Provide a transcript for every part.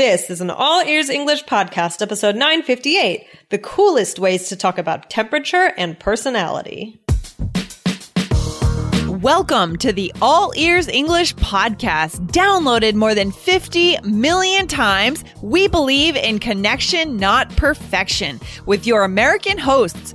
This is an All Ears English podcast, episode 958 The Coolest Ways to Talk About Temperature and Personality. Welcome to the All Ears English podcast. Downloaded more than 50 million times, we believe in connection, not perfection, with your American hosts,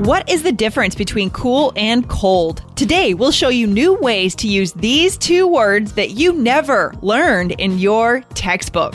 What is the difference between cool and cold? Today, we'll show you new ways to use these two words that you never learned in your textbook.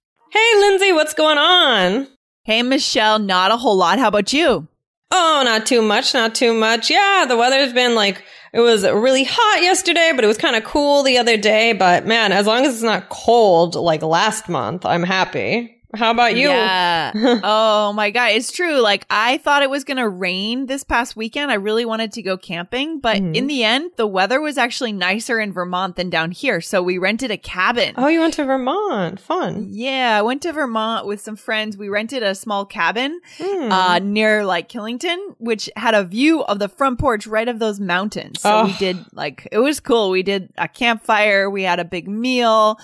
Hey, Lindsay, what's going on? Hey, Michelle, not a whole lot. How about you? Oh, not too much, not too much. Yeah, the weather's been like, it was really hot yesterday, but it was kind of cool the other day. But man, as long as it's not cold like last month, I'm happy. How about you? Yeah. oh my god, it's true. Like I thought it was going to rain this past weekend. I really wanted to go camping, but Mhm. in the end, the weather was actually nicer in Vermont than down here. So we rented a cabin. Oh, you went to Vermont. Fun. Yeah, I went to Vermont with some friends. We rented a small cabin Hmm. uh, near like Killington, which had a view of the front porch right of those mountains. So we Oh. did like it was cool. We did a campfire. We had a big meal.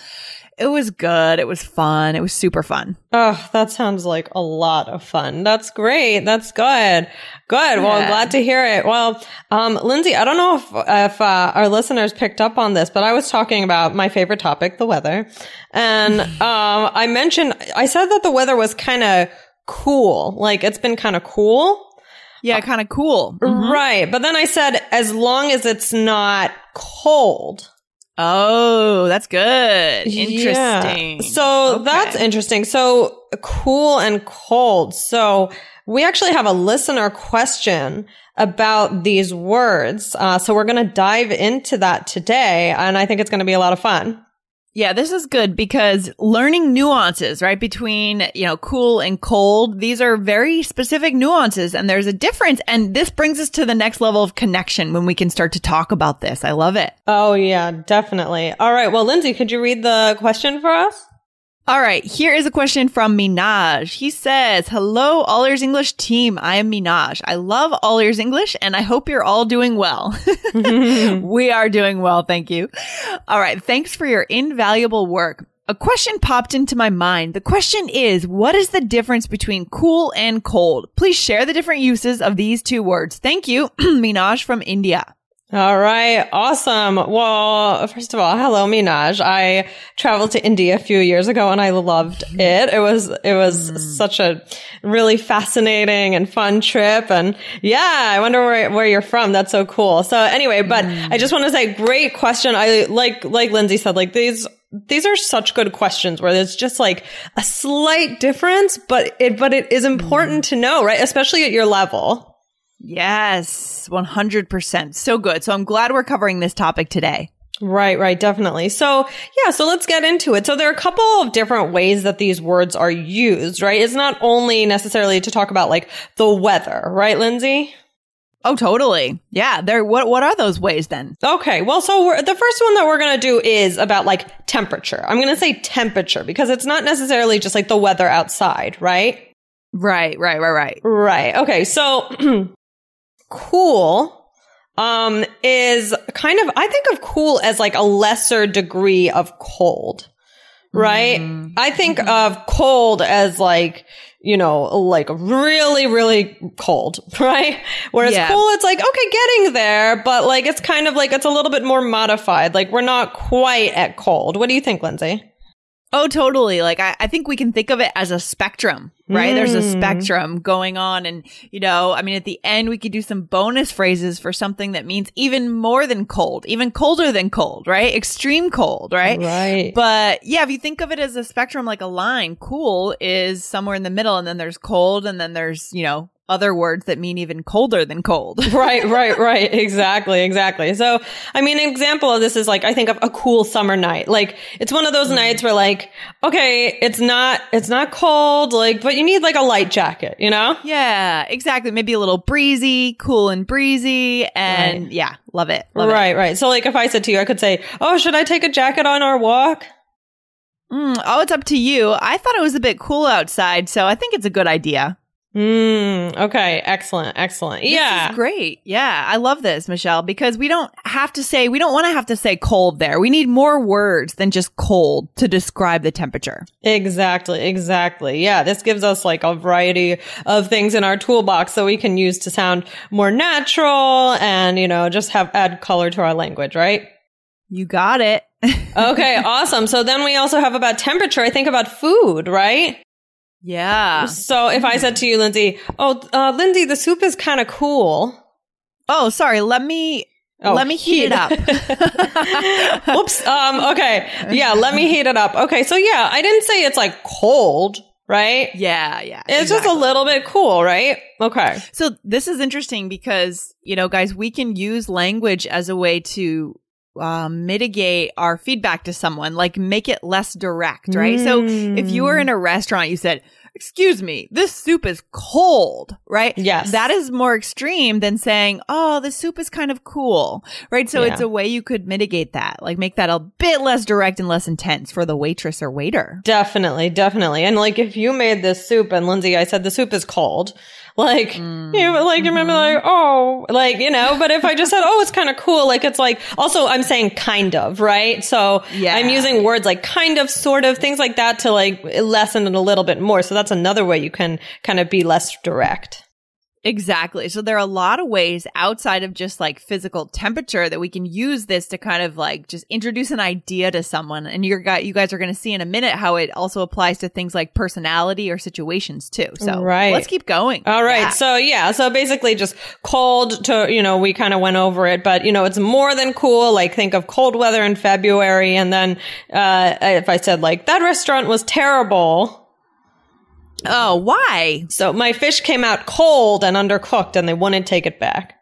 It was good. It was fun. It was super fun. Oh, that sounds like a lot of fun. That's great. That's good. Good. Well, I'm glad to hear it. Well, um, Lindsay, I don't know if, if, uh, our listeners picked up on this, but I was talking about my favorite topic, the weather. And, um, I mentioned, I said that the weather was kind of cool. Like it's been kind of cool. Yeah, kind of cool. Mhm. Right. But then I said, as long as it's not cold. Oh, that's good. Yeah. Interesting. So Okay. that's interesting. So cool and cold. So we actually have a listener question about these words. Uh, so we're going to dive into that today. And I think it's going to be a lot of fun. Yeah, this is good because learning nuances, right, between, you know, cool and cold, these are very specific nuances and there's a difference. And this brings us to the next level of connection when we can start to talk about this. I love it. Oh, yeah, definitely. All right. Well, Lindsay, could you read the question for us? All right, here is a question from Minaj. He says, Hello, All Ears English team. I am Minaj. I love All Ears English and I hope you're all doing well. we are doing well. Thank you. All right. Thanks for your invaluable work. A question popped into my mind. The question is, what is the difference between cool and cold? Please share the different uses of these two words. Thank you, Minaj from India. All right. Awesome. Well, first of all, hello, Minaj. I traveled to India a few years ago and I loved it. It was, it was mm-hmm. such a really fascinating and fun trip. And yeah, I wonder where, where you're from. That's so cool. So anyway, but I mm. just want to say great question. I like, like Lindsay said, like these, these are such good questions where there's just like a slight difference, but it, but it is important mm. to know, right? Especially at your level. Yes, 100%. So good. So I'm glad we're covering this topic today. Right, right, definitely. So, yeah, so let's get into it. So there are a couple of different ways that these words are used, right? It's not only necessarily to talk about like the weather, right, Lindsay? Oh, totally. Yeah. There. What What are those ways then? Okay, well, so we're, the first one that we're going to do is about like temperature. I'm going to say temperature because it's not necessarily just like the weather outside, right? Right. Right. Right. Right. Right. Okay. So cool um is kind of I think of cool as like a lesser degree of cold. Right? Mhm. I think of cold as like you know, like really, really cold, right? Whereas Yeah. cool, it's like, okay, getting there, but like it's kind of like it's a little bit more modified. Like we're not quite at cold. What do you think, Lindsay? Oh, totally. Like, I, I think we can think of it as a spectrum, right? There's a Mm. spectrum going on. And, you know, I mean, at the end, we could do some bonus phrases for something that means even more than cold, even colder than cold, right? Extreme cold, right? Right. But yeah, if you think of it as a spectrum, like a line, cool is somewhere in the middle. And then there's cold. And then there's, you know, other words that mean even colder than cold. right, right, right. Exactly, exactly. So, I mean, an example of this is like, I think of a cool summer night. Like, it's one of those nights where like, okay, it's not, it's not cold, like, but you need like a light jacket, you know? yeah, exactly. Maybe a little breezy, cool and breezy. And Right. yeah, love it. Love it. right, right. So, like, if I said to you, I could say, oh, should I take a jacket on our walk? Mm, oh, it's up to you. I thought it was a bit cool outside, so I think it's a good idea. Hmm. Okay. Excellent. Excellent. This yeah. is great. Yeah, I love this, Michelle, because we don't have to say, we don't want to have to say cold there. We need more words than just cold to describe the temperature. Exactly, exactly. Yeah, this gives us like a variety of things in our toolbox that we can use to sound more natural and, you know, just have add color to our language, right? You got it. Okay, awesome. So then we also have about temperature. I think about food, right? Yeah. So if I said to you, Lindsay, oh, uh, Lindsay, the soup is kind of cool. Oh, sorry. Let me, Oh, let me heat it up. Whoops. Um, okay. Yeah, let me heat it up. Okay. So yeah, I didn't say it's like cold, right? yeah, yeah. It's just a little bit cool, right? Okay. So this is interesting because, you know, guys, we can use language as a way to uh, mitigate our feedback to someone, like make it less direct, right? So if you were in a restaurant, you said, excuse me, this soup is cold, right? Yes. That is more extreme than saying, oh, the soup is kind of cool, right? So Yeah. it's a way you could mitigate that, like make that a bit less direct and less intense for the waitress or waiter. Definitely, definitely. And like if you made this soup and Lindsay, I said the soup is cold. Like, Mm. you know, like you remember like, oh, like, you know, but if I just said, oh, it's kind of cool, like it's like also I'm saying kind of, right? So Yeah. I'm using words like kind of, sort of, things like that to like lessen it a little bit more. So that's another way you can kind of be less direct. Exactly. So there are a lot of ways outside of just like physical temperature that we can use this to kind of like just introduce an idea to someone. And you're got you guys are going to see in a minute how it also applies to things like personality or situations too. So Right. let's keep going. All right. Yeah. So yeah. So basically just cold to, you know, we kind of went over it, but you know, it's more than cool. Like think of cold weather in February. And then, uh, if I said like that restaurant was terrible. Oh, why? So my fish came out cold and undercooked and they wouldn't take it back.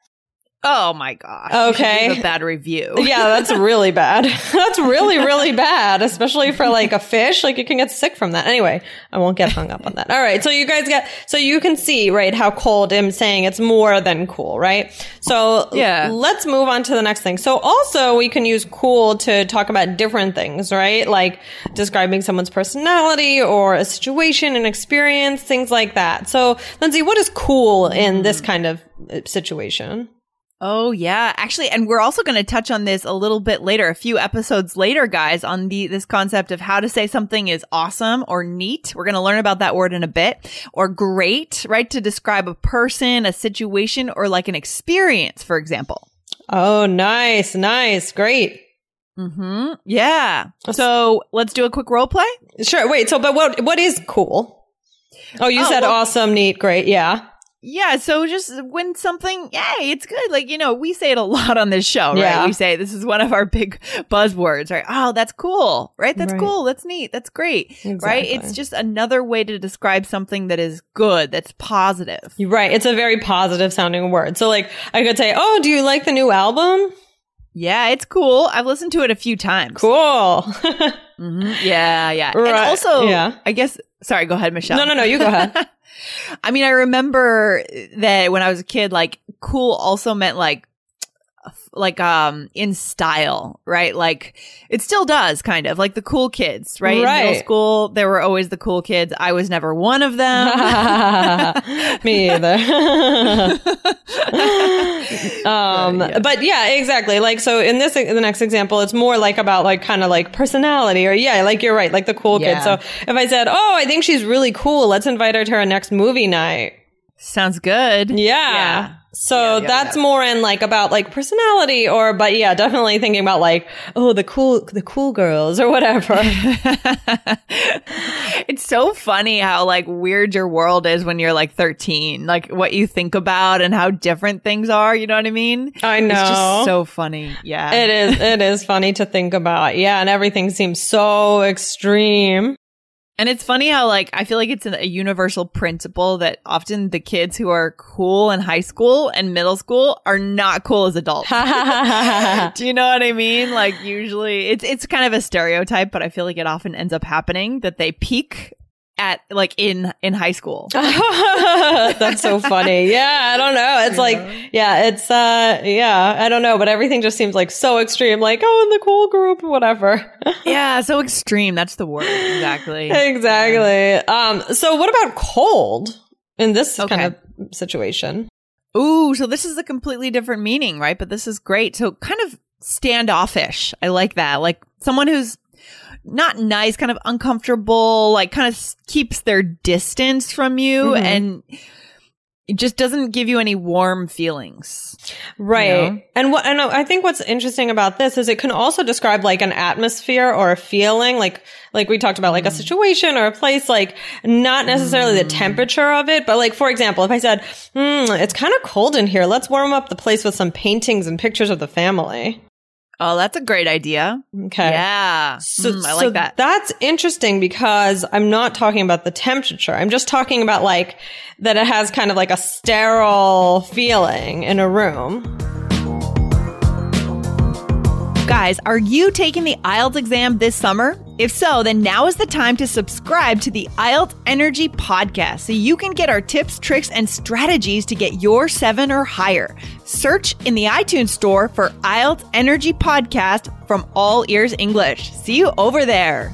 Oh my gosh. Okay. a bad review. Yeah, that's really bad. that's really, really bad, especially for like a fish. Like you can get sick from that. Anyway, I won't get hung up on that. All right. So you guys get, so you can see, right, how cold I'm saying it's more than cool, right? So Yeah. let's move on to the next thing. So also we can use cool to talk about different things, right? Like describing someone's personality or a situation, an experience, things like that. So Lindsay, what is cool in this kind of uh, situation? Oh yeah, actually, and we're also going to touch on this a little bit later, a few episodes later, guys, on the this concept of how to say something is awesome or neat. We're going to learn about that word in a bit, or great, right, to describe a person, a situation, or like an experience, for example. Oh, nice, nice, great. Hmm. Yeah. So let's do a quick role play. Sure. Wait. So, but what what is cool? Oh, you Oh, said well- awesome, neat, great. Yeah. Yeah, so just when something, hey, it's good. Like, you know, we say it a lot on this show, right? Yeah. We say this is one of our big buzzwords, right? Oh, that's cool, right? That's Right. cool. That's neat. That's great, right? It's just another way to describe something that is good, that's positive. Right. It's a very positive sounding word. So, like, I could say, "Oh, do you like the new album? Yeah, it's cool. I've listened to it a few times. Cool." Mhm. Yeah, yeah. And also, Yeah. I guess, sorry, go ahead, Michelle. no, no, no. You go ahead. I mean, I remember that when I was a kid, like cool also meant like like um in style, right? Like it still does kind of like the cool kids, right? In middle school, there were always the cool kids. I was never one of them. Me either. um, Yeah. but yeah, exactly. Like, so in this, the next example, it's more like about like kind of like personality or yeah, like you're right, like the cool Yeah. kid. So if I said, Oh, I think she's really cool. Let's invite her to our next movie night. Sounds good. Yeah. So Yeah, yeah, that's yeah. more in like about like personality or but yeah, definitely thinking about like oh the cool the cool girls or whatever. it's so funny how like weird your world is when you're like 13, like what you think about and how different things are. You know what I mean? I know. It's just so funny. Yeah. it is it is funny to think about. Yeah, and everything seems so extreme. And it's funny how like I feel like it's a universal principle that often the kids who are cool in high school and middle school are not cool as adults. Do you know what I mean? Like usually it's it's kind of a stereotype, but I feel like it often ends up happening that they peak at like in in high school. That's so funny. Yeah, I don't know. It's like, yeah, it's, uh, yeah, I don't know, but everything just seems like so extreme, like, oh, in the cool group, whatever. yeah, so extreme. That's the word. Exactly. exactly. Um, so what about cold in this Okay. kind of situation? Ooh, so this is a completely different meaning, right? But this is great. So kind of standoffish. I like that. Like someone who's not nice, kind of uncomfortable, like kind of keeps their distance from you Mhm. and it just doesn't give you any warm feelings. Right. You know? And what, and I think what's interesting about this is it can also describe like an atmosphere or a feeling, like, like we talked about, like a situation or a place, like not necessarily the temperature of it, but like, for example, if I said, hmm, it's kind of cold in here, let's warm up the place with some paintings and pictures of the family. Oh, that's a great idea. Okay. Yeah. So, Mm, I so like that. That's interesting because I'm not talking about the temperature. I'm just talking about like that it has kind of like a sterile feeling in a room. Guys, are you taking the IELTS exam this summer? If so, then now is the time to subscribe to the IELTS Energy podcast so you can get our tips, tricks, and strategies to get your seven or higher. Search in the iTunes store for IELTS Energy podcast from All Ears English. See you over there.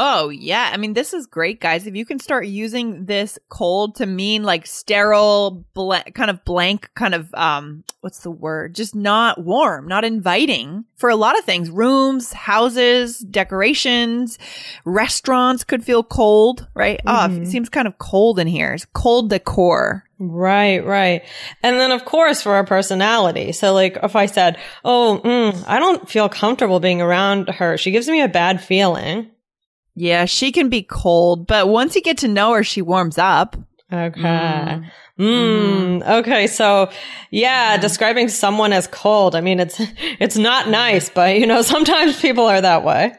Oh, yeah. I mean, this is great, guys. If you can start using this cold to mean like sterile, bl- kind of blank, kind of, um, what's the word? Just not warm, not inviting for a lot of things. Rooms, houses, decorations, restaurants could feel cold, right? Oh, it seems kind of cold in here. It's cold decor. Right, right. And then of course for our personality. So like if I said, oh, mm, I don't feel comfortable being around her. She gives me a bad feeling. Yeah, she can be cold, but once you get to know her, she warms up. Okay. Mm. Mm-hmm. Mm-hmm. Okay. So yeah, mm-hmm. describing someone as cold. I mean, it's, it's not nice, but you know, sometimes people are that way.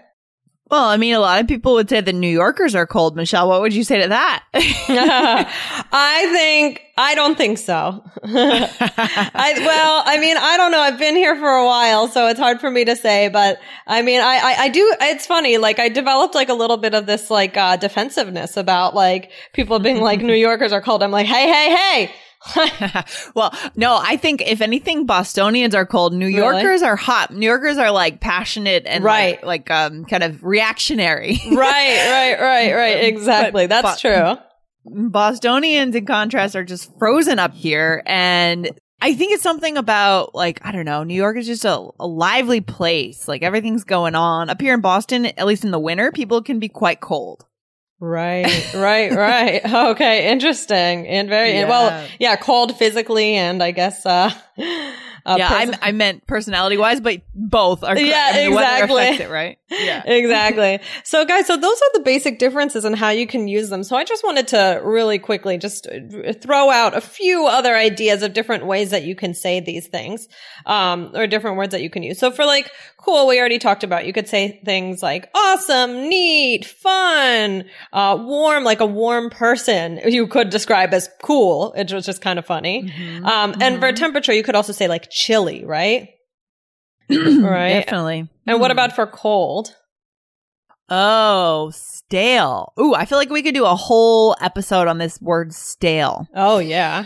Well, I mean, a lot of people would say the New Yorkers are cold. Michelle, what would you say to that? I think, I don't think so. I, well, I mean, I don't know. I've been here for a while, so it's hard for me to say, but I mean, I, I, I do, it's funny. Like I developed like a little bit of this like, uh, defensiveness about like people being like New Yorkers are cold. I'm like, hey, hey, hey. well, no, I think if anything, Bostonians are cold. New Really? Yorkers are hot. New Yorkers are like passionate and Right. like, like um kind of reactionary. right, right, right, right. Exactly. But- That's true. Bostonians, in contrast, are just frozen up here, and I think it's something about like I don't know. New York is just a, a lively place. Like everything's going on up here in Boston. At least in the winter, people can be quite cold. Right, right, right. Okay, interesting and very Yeah. well. Yeah, cold physically and I guess uh, uh yeah, I, I meant personality wise, but both are. correct. Yeah, I mean, the exactly. it, right? Yeah. exactly. So guys, so those are the basic differences and how you can use them. So I just wanted to really quickly just uh, throw out a few other ideas of different ways that you can say these things, um, or different words that you can use. So for like cool, we already talked about, you could say things like awesome, neat, fun, uh, warm, like a warm person you could describe as cool. It was just kind of funny. Um, and for temperature, you could also say like chilly, right? right. Definitely. And what hmm. about for cold? Oh, stale. Ooh, I feel like we could do a whole episode on this word stale. Oh yeah.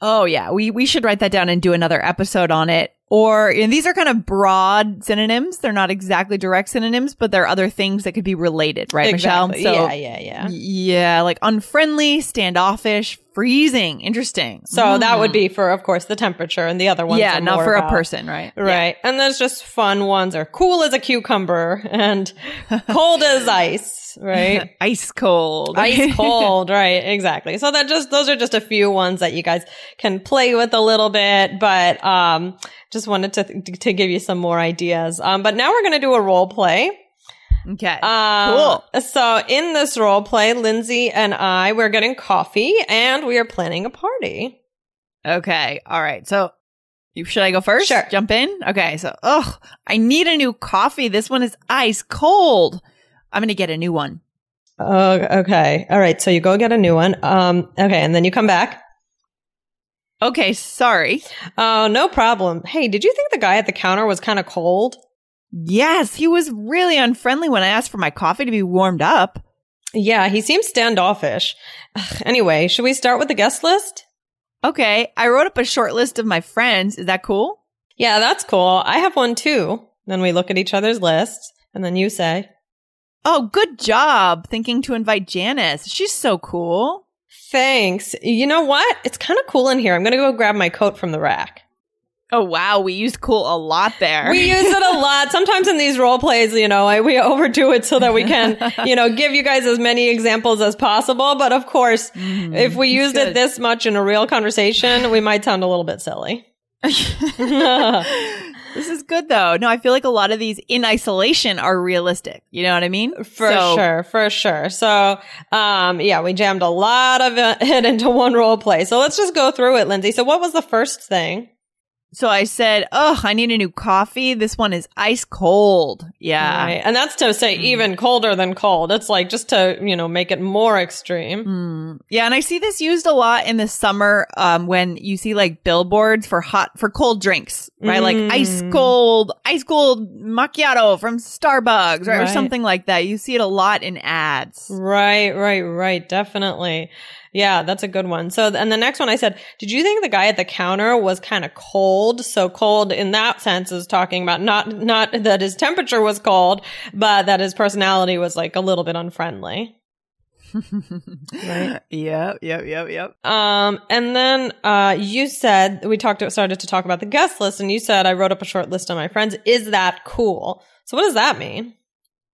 Oh yeah, we we should write that down and do another episode on it. Or and these are kind of broad synonyms. They're not exactly direct synonyms, but there are other things that could be related, right, exactly. Michelle? yeah, yeah, yeah. yeah, like unfriendly, standoffish, freezing. Interesting. So that would Mm. be for, of course, the temperature, and the other ones. yeah, not for a person, right? Right. And there's just fun ones are cool as a cucumber and cold as ice, right? Ice cold. Ice cold, right? Exactly. So that just those are just a few ones that you guys can play with a little bit, but um just wanted to to give you some more ideas. Um but now we're going to do a role play. okay. Um, Cool. So in this role play, Lindsay and I we're getting coffee and we are planning a party. Okay. All right. So you- should I go first? Sure. Jump in? Okay. So, ugh, I need a new coffee. This one is ice cold. I'm going to get a new one. Oh, okay. All right. So you go get a new one. Um okay, and then you come back. Okay. Sorry. Oh, no problem. Hey, did you think the guy at the counter was kind of cold? Yes. He was really unfriendly when I asked for my coffee to be warmed up. Yeah, he seems standoffish. Ugh, anyway, should we start with the guest list? Okay. I wrote up a short list of my friends. Is that cool? Yeah, that's cool. I have one too. Then we look at each other's lists, and then you say, Oh, good job thinking to invite Janice. She's so cool. Thanks. You know what? It's kind of cool in here. I'm going to go grab my coat from the rack. Oh, wow. We used cool a lot there. We use it a lot. Sometimes in these role plays, you know, I, we overdo it so that we can, you know, give you guys as many examples as possible. But of course, Mhm. if we used good. it this much in a real conversation, we might sound a little bit silly. this is good though. No, I feel like a lot of these in isolation are realistic. You know what I mean? For So- sure, for sure. So, um, yeah, we jammed a lot of it into one role play. So let's just go through it, Lindsay. So what was the first thing? So I said, "Oh, I need a new coffee. This one is ice cold." Yeah. Right. And that's to say even colder than cold. It's like just to, you know, make it more extreme. Mm. Yeah, and I see this used a lot in the summer um, when you see like billboards for hot for cold drinks, right? Like ice Mm. cold, ice cold macchiato from Starbucks, right? Or something like that. You see it a lot in ads. Right, right, right. Definitely. Yeah, that's a good one. So, and the next one I said, did you think the guy at the counter was kind of cold? So cold in that sense is talking about not, not that his temperature was cold, but that his personality was like a little bit unfriendly. Right. Yep, yep, yep, yep. Um, and then, uh, you said, we talked, started to talk about the guest list and you said, I wrote up a short list of my friends. Is that cool? So what does that mean?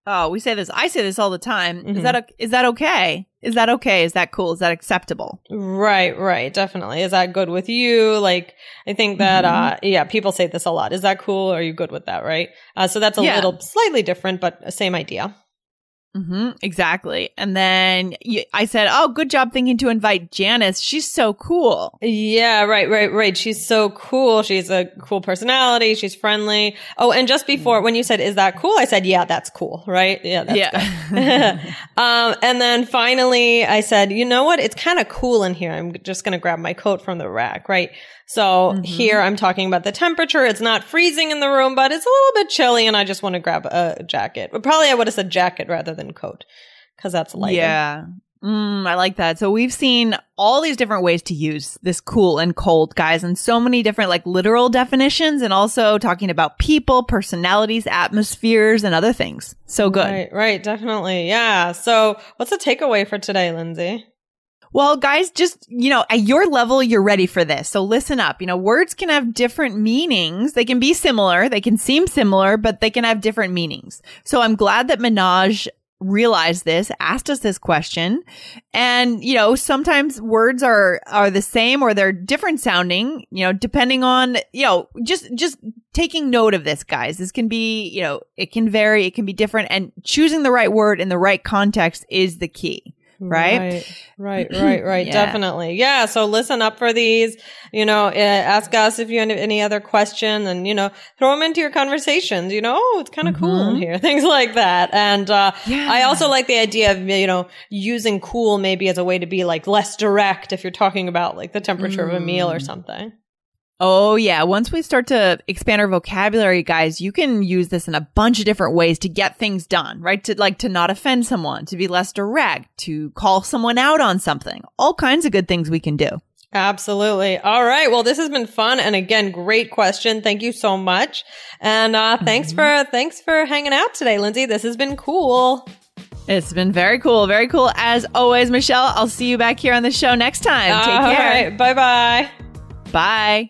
Oh, we say this. I say this all the time. Mhm. Is that o- is that okay? Is that okay? Is that cool? Is that acceptable? Right, right, definitely. Is that good with you? Like, I think that, Mm-hmm. uh, yeah, people say this a lot. Is that cool? Are you good with that? Right. Uh, so that's a Yeah. little slightly different, but same idea. Hmm exactly. And then I said, "Oh, good job thinking to invite Janice. She's so cool." Yeah, right, right, right. She's so cool. She's a cool personality. She's friendly. Oh, and just before when you said, is that cool? I said, yeah, that's cool. Right. Yeah. That's yeah. um, and then finally I said, you know what? It's kind of cool in here. I'm just going to grab my coat from the rack. Right. So Mm-hmm. here I'm talking about the temperature. It's not freezing in the room, but it's a little bit chilly and I just want to grab a jacket. But probably I would have said jacket rather than coat because that's lighter. yeah. Mm, I like that. So we've seen all these different ways to use this cool and cold, guys, and so many different like literal definitions and also talking about people, personalities, atmospheres, and other things. So good. Right, right. Definitely. Yeah. So what's the takeaway for today, Lindsay? Well, guys, just, you know, at your level, you're ready for this. So listen up. You know, words can have different meanings. They can be similar. They can seem similar, but they can have different meanings. So I'm glad that Minaj realized this, asked us this question. And, you know, sometimes words are, are the same or they're different sounding, you know, depending on, you know, just, just taking note of this, guys. This can be, you know, it can vary. It can be different and choosing the right word in the right context is the key. Right? Right, right, right, right. Yeah. Definitely. Yeah. So listen up for these, you know, uh, ask us if you have any other question and, you know, throw them into your conversations, you know, oh, it's kind of cool in here, things like that. And, uh, Yeah. I also like the idea of, you know, using cool maybe as a way to be like less direct if you're talking about like the temperature of a meal or something. Oh yeah. Once we start to expand our vocabulary, guys, you can use this in a bunch of different ways to get things done, right? To like to not offend someone, to be less direct, to call someone out on something. All kinds of good things we can do. Absolutely. All right. Well, this has been fun. And again, great question. Thank you so much. And, uh, thanks for, thanks for hanging out today, Lindsay. This has been cool. It's been very cool. Very cool. As always, Michelle, I'll see you back here on the show next time. Take All care. right. Bye bye. Bye.